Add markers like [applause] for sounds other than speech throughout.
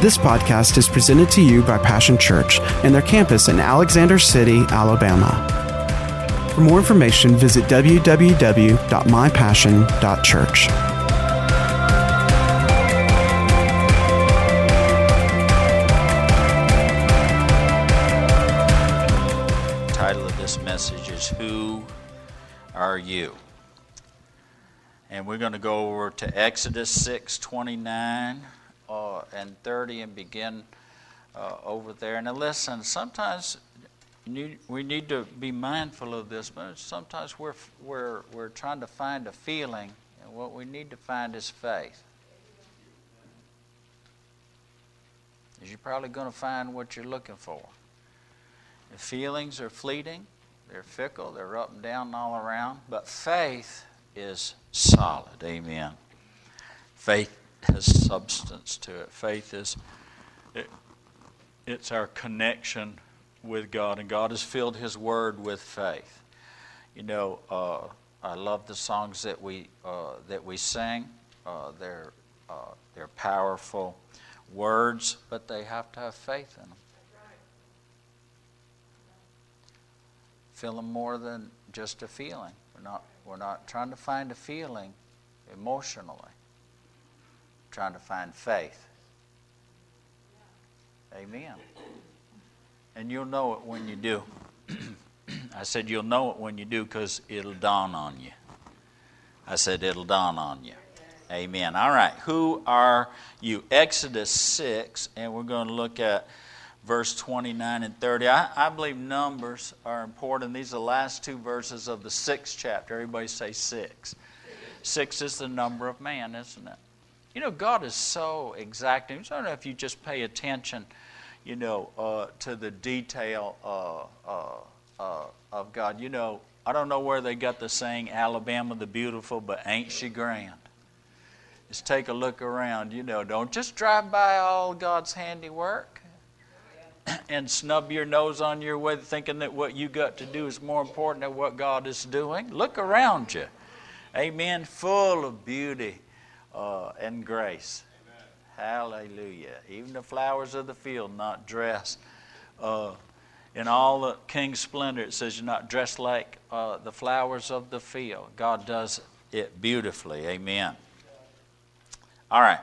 This podcast is presented to you by Passion Church and their campus in Alexander City, Alabama. For more information, visit www.mypassion.church. Title of this message is Who Are You? And we're going to go over to Exodus 6 29 uh, and 30 and begin uh, over there. Now, listen, sometimes we need to be mindful of this, but sometimes we're, we're, we're trying to find a feeling, and what we need to find is faith. You're probably going to find what you're looking for. The feelings are fleeting, they're fickle, they're up and down and all around, but faith is solid. Amen. Faith has substance to it. Faith is it, it's our connection with God, and God has filled His Word with faith. You know, uh, I love the songs that we uh, that we sing. Uh, they're uh, they're powerful words, but they have to have faith in them. Feeling more than just a feeling. We're not we're not trying to find a feeling emotionally. Trying to find faith. Amen. And you'll know it when you do. [clears throat] I said you'll know it when you do because it'll dawn on you. I said it'll dawn on you. Amen. All right. Who are you? Exodus 6, and we're going to look at verse 29 and 30. I, I believe numbers are important. These are the last two verses of the sixth chapter. Everybody say six. Six is the number of man, isn't it? You know, God is so exacting. I don't know if you just pay attention, you know, uh, to the detail uh, uh, uh, of God. You know, I don't know where they got the saying, Alabama the beautiful, but ain't she grand? Just take a look around. You know, don't just drive by all God's handiwork [clears throat] and snub your nose on your way thinking that what you got to do is more important than what God is doing. Look around you. Amen. Full of beauty uh, and grace. Amen. Hallelujah. Even the flowers of the field not dressed. Uh, in all the king's splendor, it says you're not dressed like uh, the flowers of the field. God does it beautifully. Amen. All right.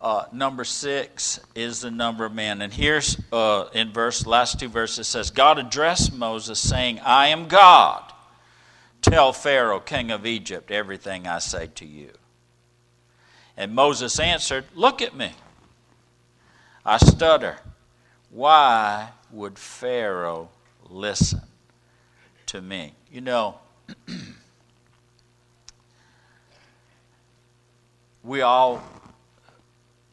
Uh, number six is the number of men. And here's uh, in verse last two verses says, God addressed Moses saying, I am God. Tell Pharaoh, king of Egypt, everything I say to you. And Moses answered, Look at me. I stutter. Why would Pharaoh listen to me? You know, [clears throat] we all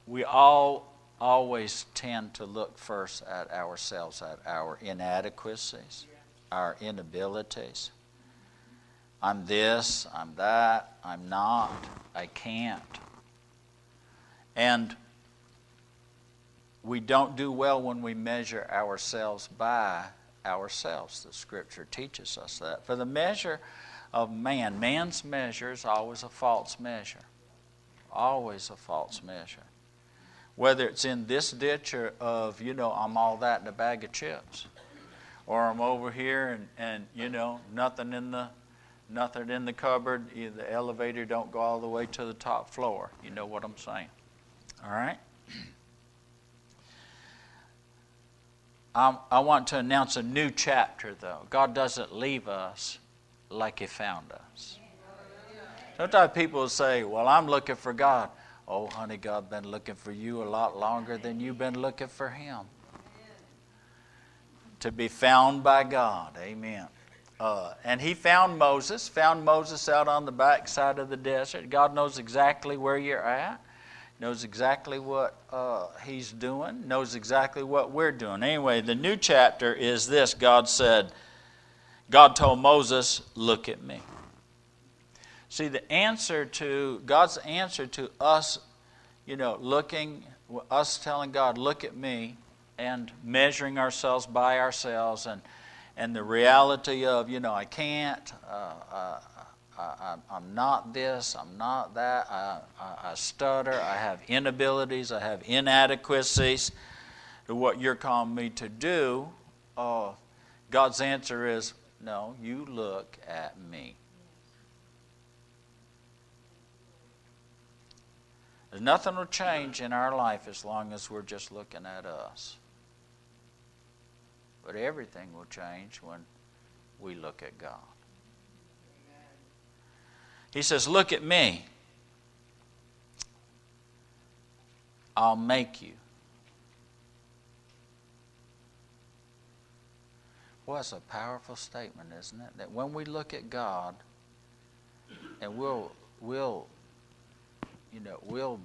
we all always tend to look first at ourselves, at our inadequacies, our inabilities. I'm this, I'm that, I'm not, I can't. And we don't do well when we measure ourselves by ourselves. The scripture teaches us that. For the measure of man, man's measure is always a false measure. Always a false measure whether it's in this ditch or of, you know, I'm all that in a bag of chips. Or I'm over here and, and you know, nothing in the nothing in the cupboard. The elevator don't go all the way to the top floor. You know what I'm saying. All right? [clears throat] I want to announce a new chapter, though. God doesn't leave us like He found us. Sometimes people say, Well, I'm looking for God. Oh, honey, God has been looking for you a lot longer than you've been looking for Him. To be found by God. Amen. Uh, and he found Moses, found Moses out on the backside of the desert. God knows exactly where you're at, knows exactly what uh, he's doing, knows exactly what we're doing. Anyway, the new chapter is this God said, God told Moses, Look at me. See, the answer to God's answer to us, you know, looking, us telling God, look at me, and measuring ourselves by ourselves, and, and the reality of, you know, I can't, uh, uh, I, am not this, I'm not that, I, I, I stutter, I have inabilities, I have inadequacies to what you're calling me to do, uh, God's answer is no, you look at me. Nothing will change in our life as long as we're just looking at us. But everything will change when we look at God. He says, Look at me. I'll make you. Well, that's a powerful statement, isn't it? That when we look at God, and we'll, we'll, you know, we'll,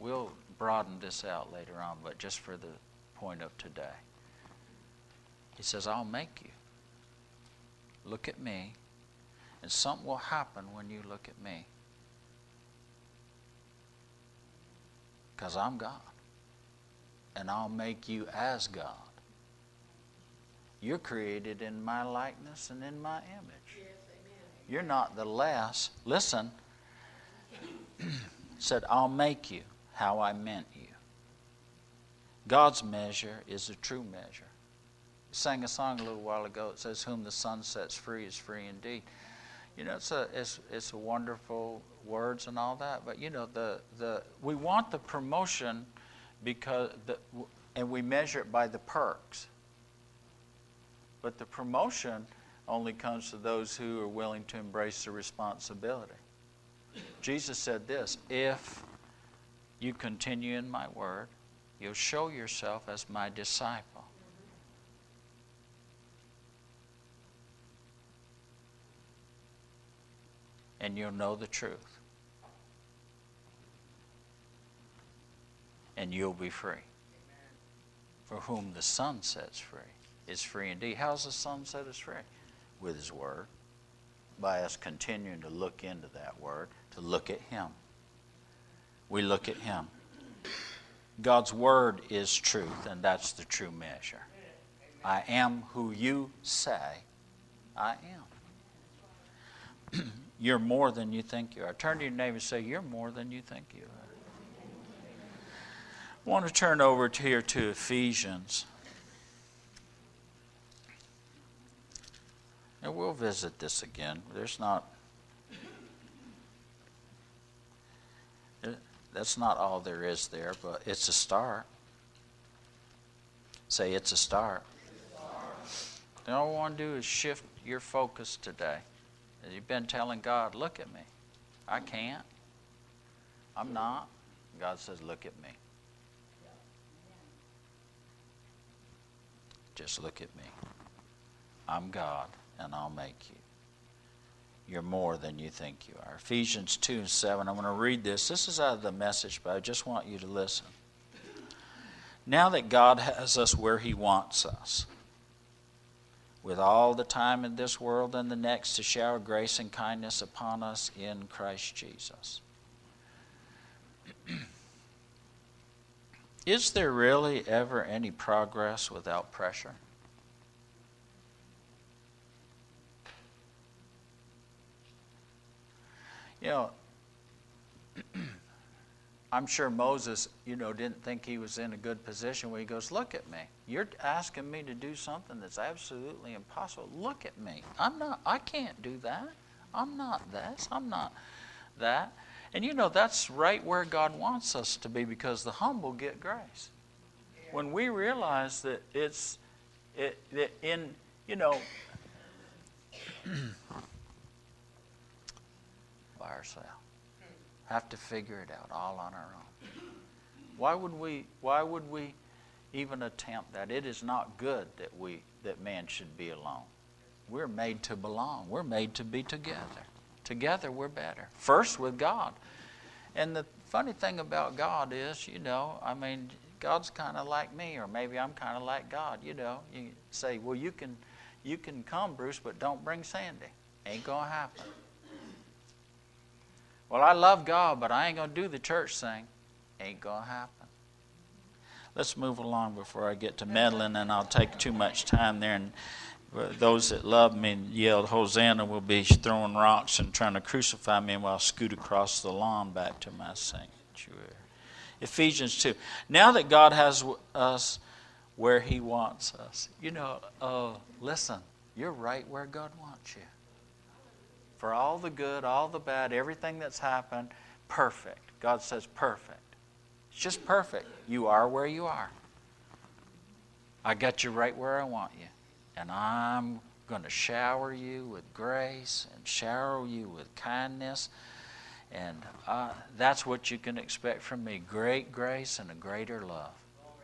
we'll broaden this out later on, but just for the point of today. He says, I'll make you. Look at me. And something will happen when you look at me. Because I'm God. And I'll make you as God. You're created in my likeness and in my image. You're not the less. Listen, [clears throat] said, I'll make you how I meant you. God's measure is a true measure. sang a song a little while ago. It says, Whom the Son sets free is free indeed you know, it's a it's it's a wonderful words and all that. But you know, the the we want the promotion because the and we measure it by the perks. But the promotion only comes to those who are willing to embrace the responsibility. Jesus said this: If you continue in my word, you'll show yourself as my disciple. And you'll know the truth. And you'll be free. For whom the Son sets free is free indeed. How's the Son set us free? With His Word. By us continuing to look into that Word, to look at Him. We look at Him. God's Word is truth, and that's the true measure. I am who you say I am. [clears throat] You're more than you think you are. Turn to your neighbor and say, You're more than you think you are. I want to turn over to here to Ephesians. And we'll visit this again. There's not. That's not all there is there, but it's a start. Say it's a start. All I want to do is shift your focus today. You've been telling God, look at me. I can't. I'm not. God says, look at me. Just look at me. I'm God, and I'll make you. You're more than you think you are. Ephesians 2 and 7. I'm going to read this. This is out of the message, but I just want you to listen. Now that God has us where He wants us, with all the time in this world and the next to shower grace and kindness upon us in Christ Jesus. [clears throat] Is there really ever any progress without pressure? You know, [clears throat] I'm sure Moses, you know, didn't think he was in a good position where he goes, Look at me. You're asking me to do something that's absolutely impossible. Look at me. I'm not, I can't do that. I'm not this. I'm not that. And you know, that's right where God wants us to be because the humble get grace. When we realize that it's, it, that in, you know, [clears throat] by ourselves have to figure it out all on our own. Why would we why would we even attempt that? It is not good that we that man should be alone. We're made to belong. We're made to be together. Together we're better. First with God. And the funny thing about God is, you know, I mean, God's kind of like me, or maybe I'm kind of like God. You know, you say, well, you can, you can come, Bruce, but don't bring Sandy. Ain't gonna happen. Well, I love God, but I ain't going to do the church thing. Ain't going to happen. Let's move along before I get to meddling, and I'll take too much time there. And those that love me and yelled Hosanna will be throwing rocks and trying to crucify me while I scoot across the lawn back to my sanctuary. Ephesians 2. Now that God has us where He wants us, you know, uh, listen, you're right where God wants you. For all the good, all the bad, everything that's happened, perfect. God says perfect. It's just perfect. You are where you are. I got you right where I want you. And I'm going to shower you with grace and shower you with kindness. And uh, that's what you can expect from me great grace and a greater love.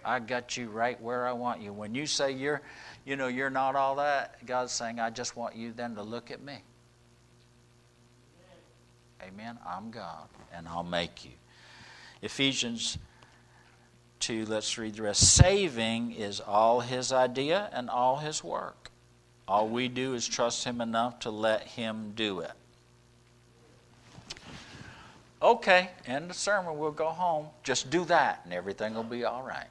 I got you right where I want you. When you say you're, you know, you're not all that, God's saying, I just want you then to look at me. Amen. I'm God, and I'll make you. Ephesians 2, let's read the rest. Saving is all his idea and all his work. All we do is trust him enough to let him do it. Okay, end the sermon, we'll go home. Just do that, and everything will be all right.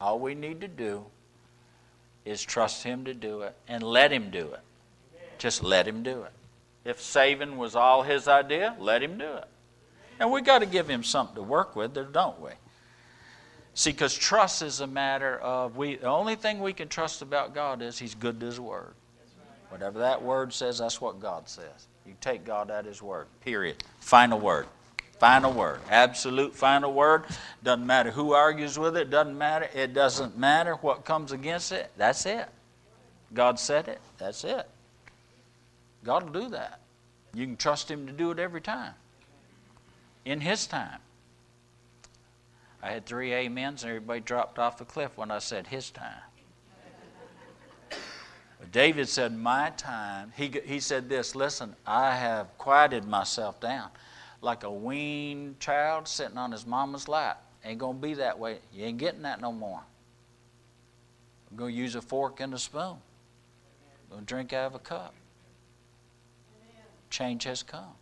All we need to do is trust him to do it and let him do it. Just let him do it. If saving was all his idea, let him do it. And we got to give him something to work with, don't we? See, because trust is a matter of we. The only thing we can trust about God is He's good to His word. Whatever that word says, that's what God says. You take God at His word. Period. Final word. Final word. Absolute final word. Doesn't matter who argues with it. Doesn't matter. It doesn't matter what comes against it. That's it. God said it. That's it. God will do that. You can trust Him to do it every time. In His time. I had three amens, and everybody dropped off the cliff when I said his time. David said, My time. He, he said this Listen, I have quieted myself down like a weaned child sitting on his mama's lap. Ain't going to be that way. You ain't getting that no more. I'm going to use a fork and a spoon. I'm going to drink out of a cup. Change has come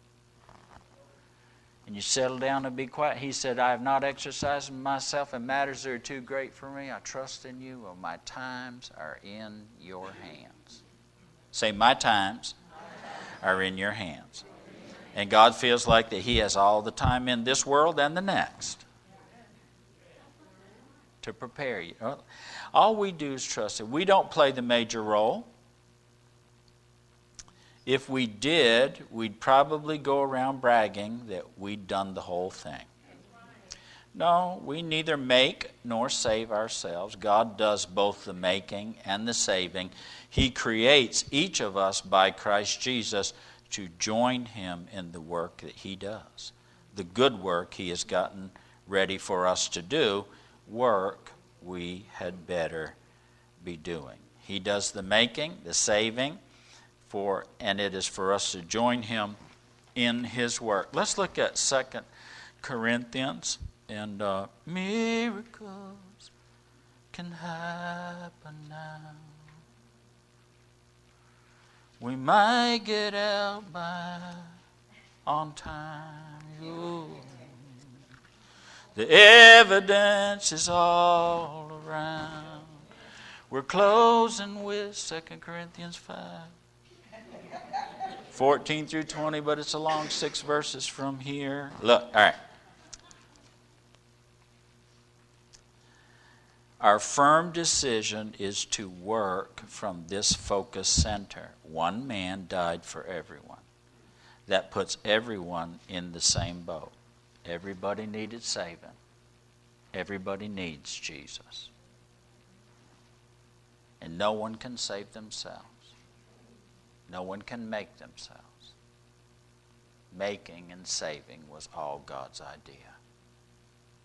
and you settle down and be quiet. He said, I have not exercised myself in matters that are too great for me. I trust in you, or my times are in your hands. Say, My times are in your hands. And God feels like that He has all the time in this world and the next to prepare you. All we do is trust Him. We don't play the major role. If we did, we'd probably go around bragging that we'd done the whole thing. No, we neither make nor save ourselves. God does both the making and the saving. He creates each of us by Christ Jesus to join Him in the work that He does. The good work He has gotten ready for us to do, work we had better be doing. He does the making, the saving, for, and it is for us to join him in his work. Let's look at Second Corinthians and uh, miracles can happen now. We might get out by on time. The evidence is all around. We're closing with Second Corinthians 5. 14 through 20, but it's a long six verses from here. Look, all right. Our firm decision is to work from this focus center. One man died for everyone. That puts everyone in the same boat. Everybody needed saving. Everybody needs Jesus. And no one can save themselves. No one can make themselves. Making and saving was all God's idea.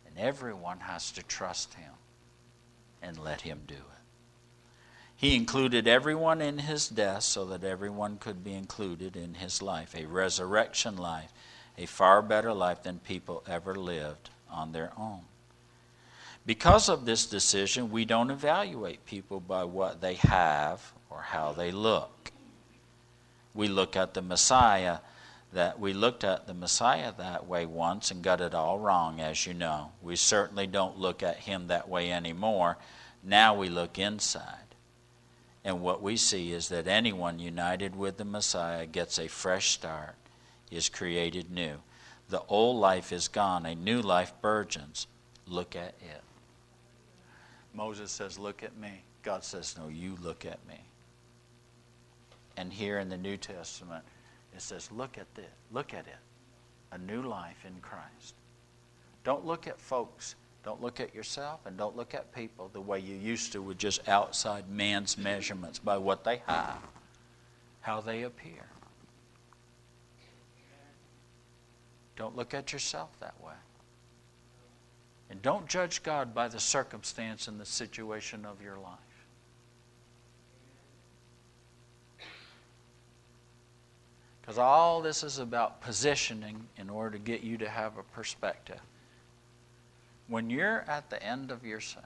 And everyone has to trust Him and let Him do it. He included everyone in His death so that everyone could be included in His life, a resurrection life, a far better life than people ever lived on their own. Because of this decision, we don't evaluate people by what they have or how they look we look at the Messiah that we looked at the Messiah that way once and got it all wrong, as you know. We certainly don't look at him that way anymore. Now we look inside. And what we see is that anyone united with the Messiah gets a fresh start, is created new. The old life is gone, a new life burgeons. Look at it. Moses says, Look at me. God says, No, you look at me. And here in the New Testament, it says, Look at this. Look at it. A new life in Christ. Don't look at folks. Don't look at yourself and don't look at people the way you used to with just outside man's measurements by what they have, how they appear. Don't look at yourself that way. And don't judge God by the circumstance and the situation of your life. Because all this is about positioning in order to get you to have a perspective. When you're at the end of yourself,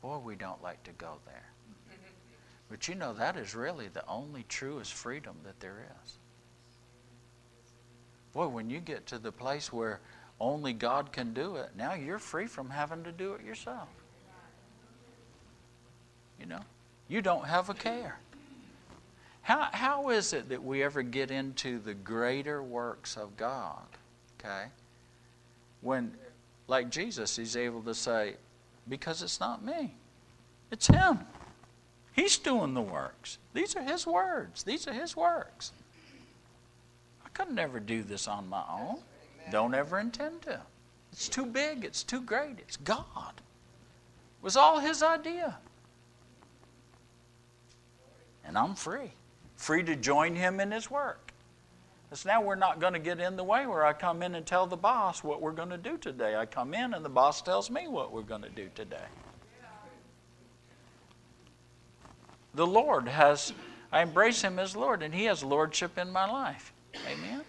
boy, we don't like to go there. But you know, that is really the only truest freedom that there is. Boy, when you get to the place where only God can do it, now you're free from having to do it yourself. You know, you don't have a care. How, how is it that we ever get into the greater works of God? Okay? When, like Jesus, he's able to say, because it's not me, it's Him. He's doing the works. These are His words, these are His works. I could never do this on my own. Don't ever intend to. It's too big, it's too great. It's God. It was all His idea. And I'm free free to join him in his work. Because now we're not going to get in the way where I come in and tell the boss what we're going to do today. I come in and the boss tells me what we're going to do today. The Lord has, I embrace him as Lord, and he has lordship in my life. Amen?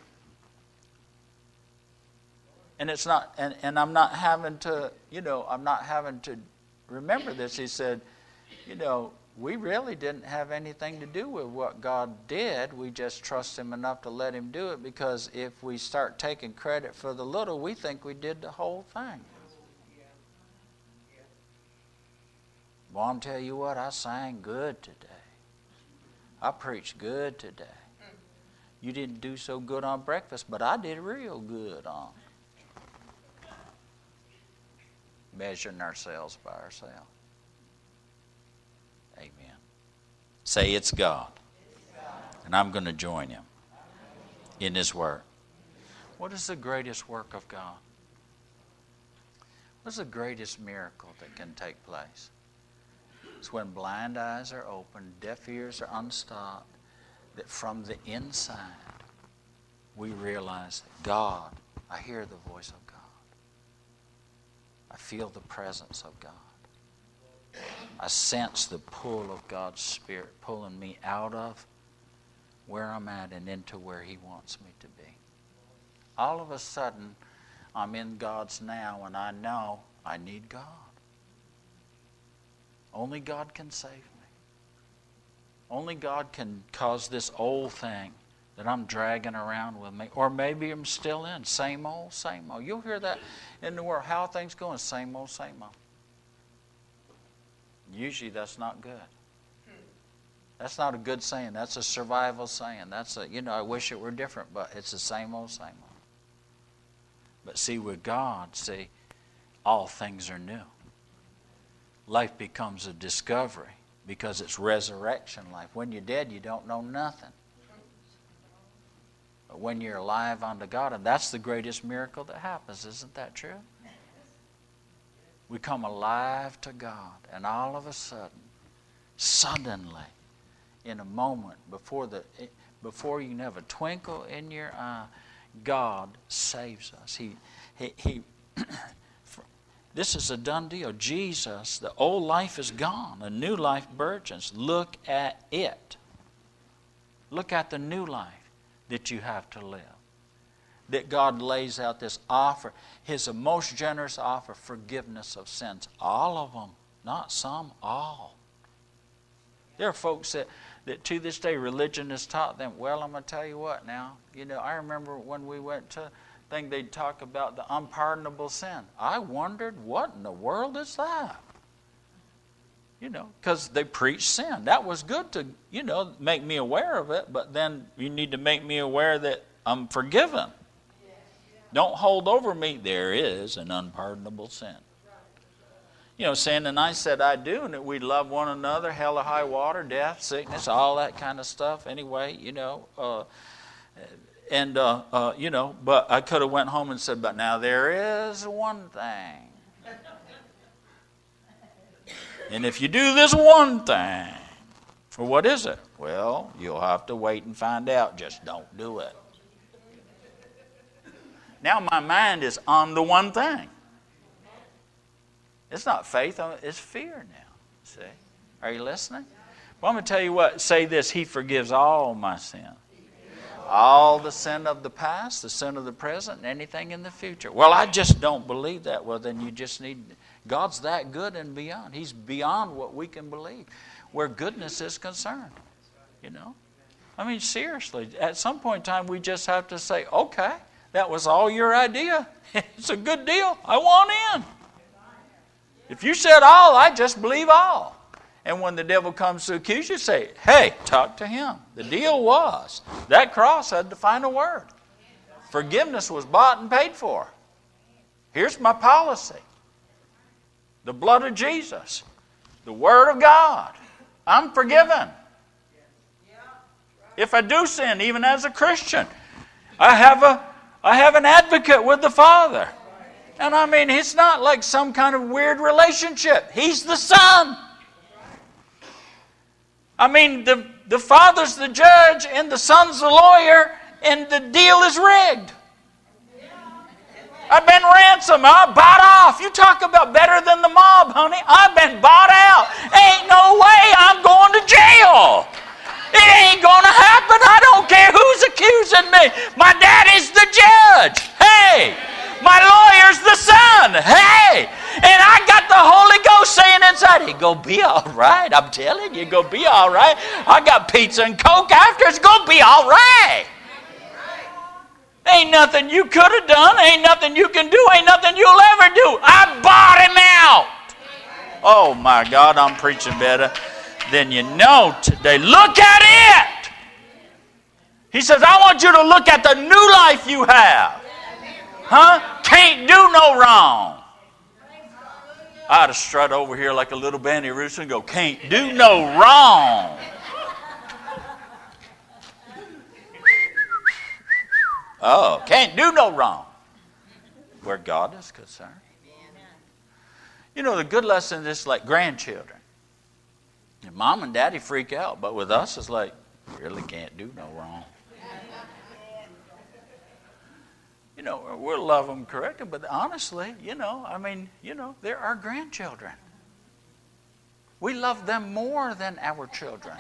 And it's not, and, and I'm not having to, you know, I'm not having to remember this. He said, you know, we really didn't have anything to do with what God did. We just trust Him enough to let Him do it because if we start taking credit for the little, we think we did the whole thing. Well, I'm tell you what, I sang good today. I preached good today. You didn't do so good on breakfast, but I did real good on measuring ourselves by ourselves. Say, It's God. And I'm going to join Him in His work. What is the greatest work of God? What's the greatest miracle that can take place? It's when blind eyes are opened, deaf ears are unstopped, that from the inside we realize that God, I hear the voice of God. I feel the presence of God. I sense the pull of God's Spirit pulling me out of where I'm at and into where He wants me to be. All of a sudden, I'm in God's now and I know I need God. Only God can save me. Only God can cause this old thing that I'm dragging around with me, or maybe I'm still in, same old, same old. You'll hear that in the world. How things going? Same old, same old. Usually that's not good. That's not a good saying. That's a survival saying. That's a, you know, I wish it were different, but it's the same old, same old. But see, with God, see, all things are new. Life becomes a discovery because it's resurrection life. When you're dead, you don't know nothing. But when you're alive unto God, and that's the greatest miracle that happens, isn't that true? We come alive to God, and all of a sudden, suddenly, in a moment, before the eh, before you have a twinkle in your eye, God saves us. He he, he [clears throat] this is a done deal. Jesus, the old life is gone, a new life burgeons. Look at it. Look at the new life that you have to live that God lays out this offer, His most generous offer, forgiveness of sins. All of them, not some, all. There are folks that, that to this day religion has taught them, well, I'm going to tell you what now. You know, I remember when we went to thing they'd talk about the unpardonable sin. I wondered, what in the world is that? You know, because they preach sin. That was good to, you know, make me aware of it, but then you need to make me aware that I'm forgiven. Don't hold over me. There is an unpardonable sin. You know, saying, and I said I do, and that we love one another, hell or high water, death, sickness, all that kind of stuff. Anyway, you know, uh, and uh, uh, you know, but I could have went home and said, but now there is one thing and if you do this one thing, well, what is it? Well, you'll have to wait and find out. Just don't do it. Now my mind is on the one thing. It's not faith, uh, it's fear now. See? Are you listening? Well, I'm going to tell you what. Say this He forgives all my sin. All the sin of the past, the sin of the present, and anything in the future. Well, I just don't believe that. Well, then you just need God's that good and beyond. He's beyond what we can believe, where goodness is concerned. You know? I mean, seriously, at some point in time, we just have to say, okay, that was all your idea. [laughs] it's a good deal. I want in. If you said all, I just believe all. And when the devil comes to accuse you, say, hey, talk to him. The deal was that cross had the final word. Forgiveness was bought and paid for. Here's my policy the blood of Jesus, the Word of God. I'm forgiven. If I do sin, even as a Christian, I have, a, I have an advocate with the Father. And I mean, it's not like some kind of weird relationship. He's the Son. I mean, the, the Father's the judge, and the Son's the lawyer, and the deal is rigged. I've been ransomed. I bought off. You talk about better than the mob, honey. I've been bought out. Ain't no way I'm going to jail. It ain't going to happen. I don't care who's accusing me. My daddy's the judge. Hey. My lawyer's the son. Hey. And I got the Holy Ghost saying inside, he go be all right. I'm telling you, go be all right. I got pizza and Coke after. It's going to be all right. Ain't nothing you could have done. Ain't nothing you can do. Ain't nothing you'll ever do. I bought him out. Oh my God, I'm preaching better than you know today. Look at it. He says, I want you to look at the new life you have. Huh? Can't do no wrong. I'd have strut over here like a little bandy rooster and go, can't do no wrong. Oh, can't do no wrong where God is concerned. You know, the good lesson is like grandchildren. Your mom and daddy freak out, but with us, it's like, really can't do no wrong. You know, we'll love them, correct them, but honestly, you know, I mean, you know, they're our grandchildren. We love them more than our children.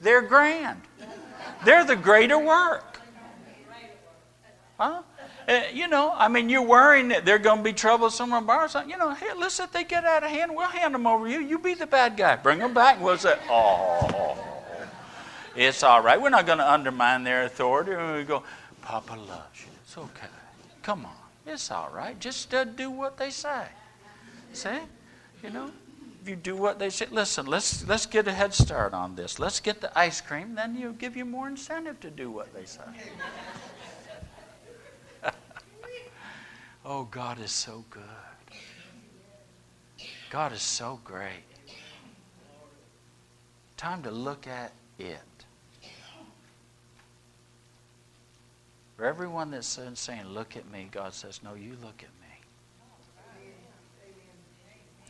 They're grand. They're the greater work. Huh? Uh, you know, I mean, you're worrying that they're going to be trouble someone borrows something. You know, hey, listen, if they get out of hand, we'll hand them over to you. You be the bad guy. Bring them back. We'll say, oh, it's all right. We're not going to undermine their authority. And we go, Papa loves you. It's okay. Come on. It's all right. Just uh, do what they say. See? You know? if you do what they say, listen, let's, let's get a head start on this. Let's get the ice cream, then you'll give you more incentive to do what they say. Oh, God is so good. God is so great. Time to look at it. For everyone that's saying, Look at me, God says, No, you look at me.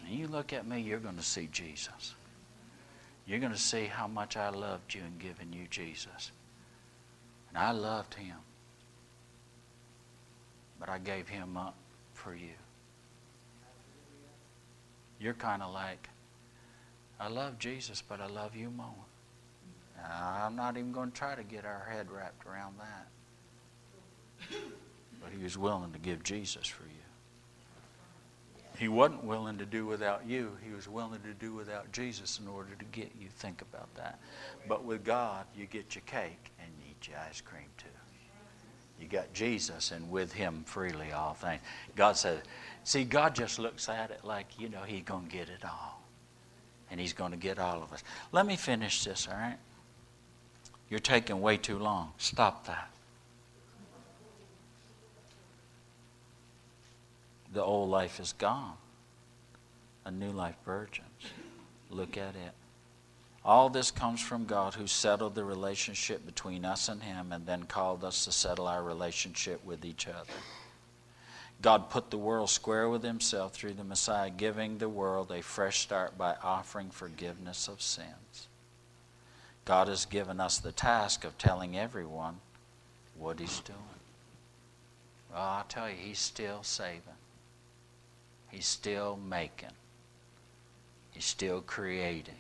And you look at me, you're going to see Jesus. You're going to see how much I loved you and given you Jesus. And I loved him. But I gave him up for you. You're kind of like, I love Jesus, but I love you more. I'm not even going to try to get our head wrapped around that. But he was willing to give Jesus for you. He wasn't willing to do without you. He was willing to do without Jesus in order to get you. Think about that. But with God, you get your cake and you eat your ice cream too. You got Jesus, and with him freely all things. God said, see, God just looks at it like, you know, he's going to get it all. And he's going to get all of us. Let me finish this, all right? You're taking way too long. Stop that. The old life is gone. A new life burgeons. Look at it. All this comes from God who settled the relationship between us and Him and then called us to settle our relationship with each other. God put the world square with Himself through the Messiah, giving the world a fresh start by offering forgiveness of sins. God has given us the task of telling everyone what He's doing. Well, I'll tell you, He's still saving, He's still making, He's still creating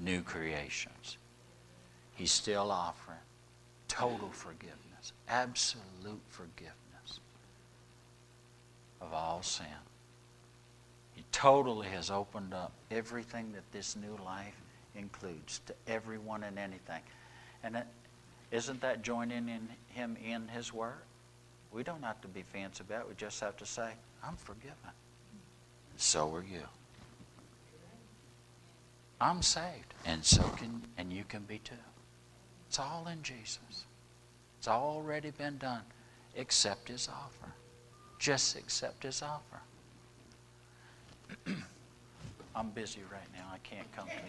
new creations. He's still offering total forgiveness, absolute forgiveness of all sin. He totally has opened up everything that this new life includes to everyone and anything. And is not that joining in him in his work? We don't have to be fancy about it. We just have to say, I'm forgiven. So are you. I'm saved, and so can and you can be too. It's all in Jesus. It's already been done. Accept his offer. Just accept his offer. I'm busy right now. I can't come to you.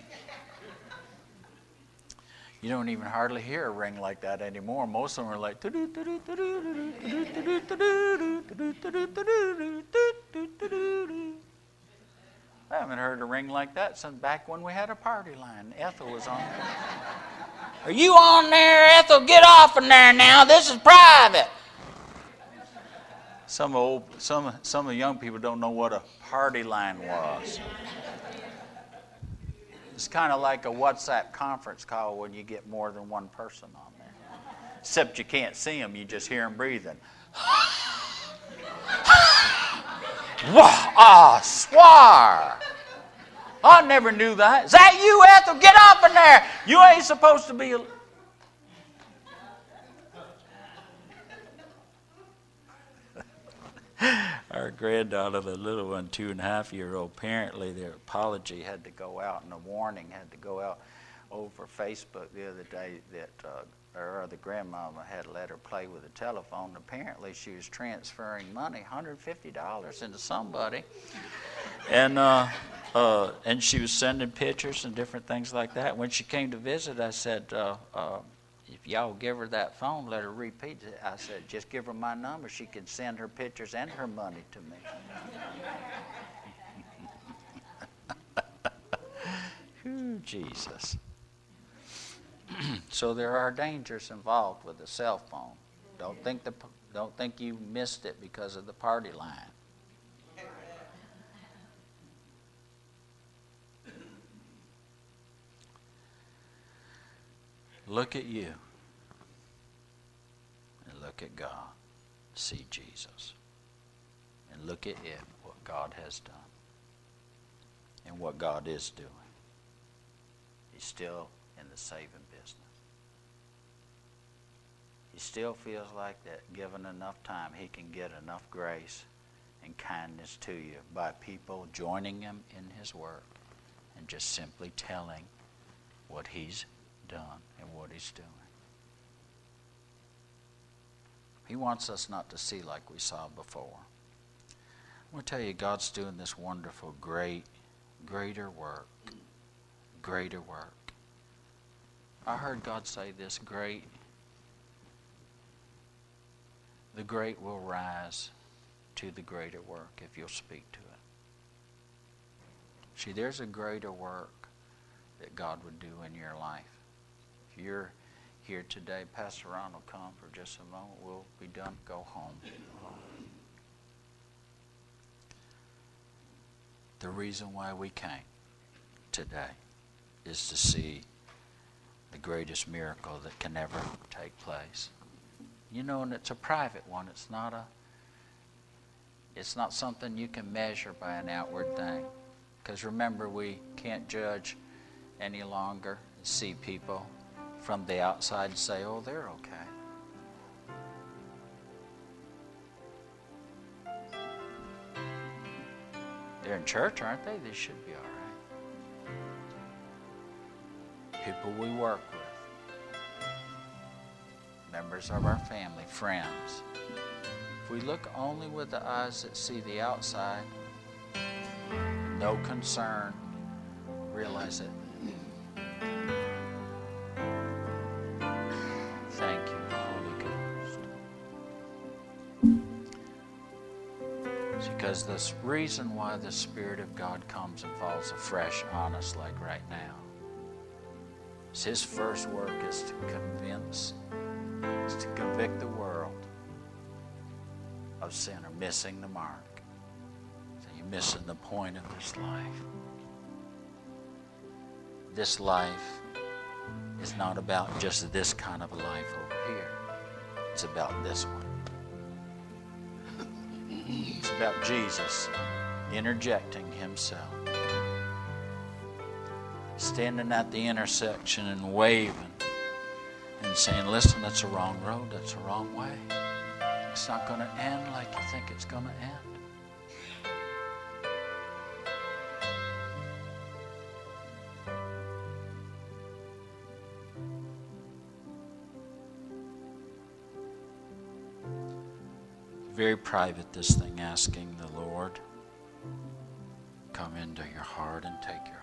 You don't even hardly hear a ring like that anymore. Most of them are like. I haven't heard a ring like that since back when we had a party line. Ethel was on there. Are you on there, Ethel? Get off in there now. This is private. Some old, some some of the young people don't know what a party line was. It's kind of like a WhatsApp conference call when you get more than one person on there. Except you can't see them, you just hear them breathing. Ah, swar. I never knew that. Is that you, Ethel? Get up in there. You ain't supposed to be. [laughs] Our granddaughter, the little one, two and a half year old, apparently their apology had to go out and a warning had to go out over Facebook the other day that uh, her other grandmama had let her play with a telephone. Apparently, she was transferring money, $150 into somebody. And, uh, uh, and she was sending pictures and different things like that. When she came to visit, I said, uh, uh, if y'all give her that phone, let her repeat it. I said, just give her my number. She can send her pictures and her money to me. [laughs] Jesus. [clears throat] so there are dangers involved with the cell phone. Don't think the don't think you missed it because of the party line. Look at you and look at God. See Jesus. And look at it, what God has done and what God is doing. He's still in the saving business. He still feels like that given enough time, he can get enough grace and kindness to you by people joining him in his work and just simply telling what he's done and what he's doing. He wants us not to see like we saw before. I'm going to tell you, God's doing this wonderful, great, greater work. Greater work. I heard God say this great. The great will rise to the greater work if you'll speak to it. See, there's a greater work that God would do in your life. If you're here today, Pastor Ron will come for just a moment. We'll be done. Go home. The reason why we came today is to see the greatest miracle that can ever take place. You know, and it's a private one. It's not a it's not something you can measure by an outward thing. Because remember, we can't judge any longer and see people from the outside and say, oh, they're okay. They're in church, aren't they? They should be all right. People we work with, members of our family, friends. If we look only with the eyes that see the outside, no concern, realize it. Thank you, Holy Ghost. Because the reason why the Spirit of God comes and falls afresh on us, like right now, is His first work is to convince, is to convict the world of sin or missing the mark. So you're missing the point of this life. This life is not about just this kind of a life over here. It's about this one. It's about Jesus interjecting himself. Standing at the intersection and waving and saying, listen, that's a wrong road, that's a wrong way. It's not going to end like you think it's going to end. Very private, this thing, asking the Lord, come into your heart and take your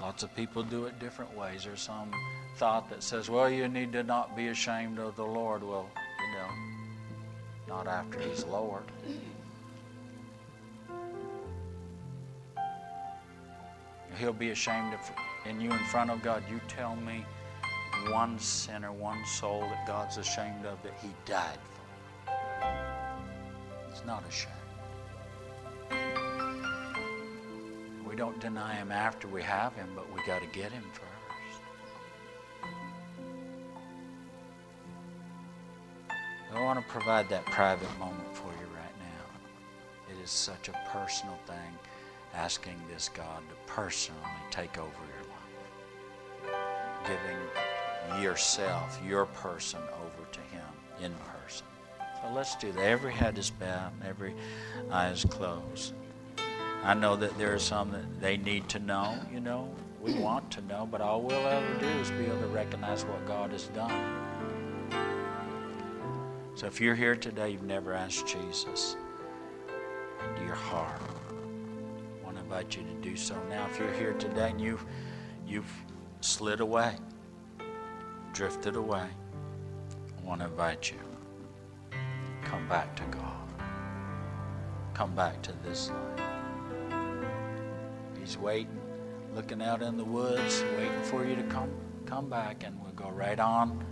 Lots of people do it different ways. There's some thought that says, well, you need to not be ashamed of the Lord. Well, you know, not after He's Lord. He'll be ashamed of in you in front of God. You tell me one sinner, one soul that God's ashamed of that He died for. It's not a shame. We don't deny Him after we have Him, but we got to get Him first. I want to provide that private moment for you right now. It is such a personal thing, asking this God to personally take over your life, giving yourself, your person, over to Him in person. So let's do that. Every head is bowed, every eye is closed. I know that there are some that they need to know, you know. We hmm. want to know, but all we'll ever do is be able to recognize what God has done. So if you're here today, you've never asked Jesus into your heart, I want to invite you to do so now. If you're here today and you've, you've slid away, drifted away, I want to invite you. Come back to God. Come back to this life. He's waiting, looking out in the woods, waiting for you to come come back, and we'll go right on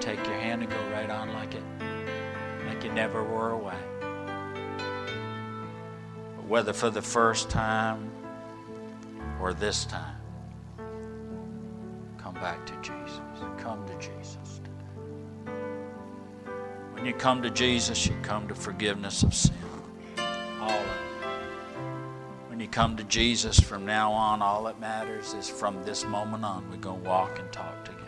take your hand and go right on like it, like you never were away. Whether for the first time or this time, come back to Jesus. Come to Jesus today. When you come to Jesus, you come to forgiveness of sin. Come to Jesus from now on, all that matters is from this moment on, we're going to walk and talk together.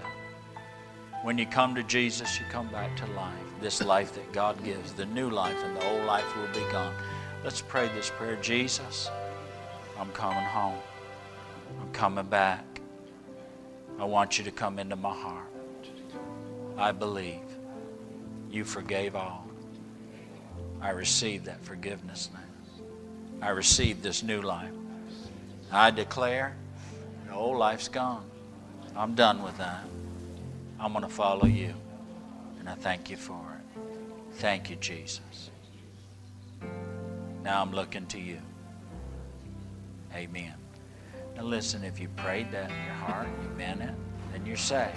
When you come to Jesus, you come back to life, this life that God gives, the new life, and the old life will be gone. Let's pray this prayer Jesus, I'm coming home. I'm coming back. I want you to come into my heart. I believe you forgave all. I receive that forgiveness now. I receive this new life. I declare the old life's gone. I'm done with that. I'm going to follow you. And I thank you for it. Thank you, Jesus. Now I'm looking to you. Amen. Now listen, if you prayed that in your heart, you meant it, then you're saved.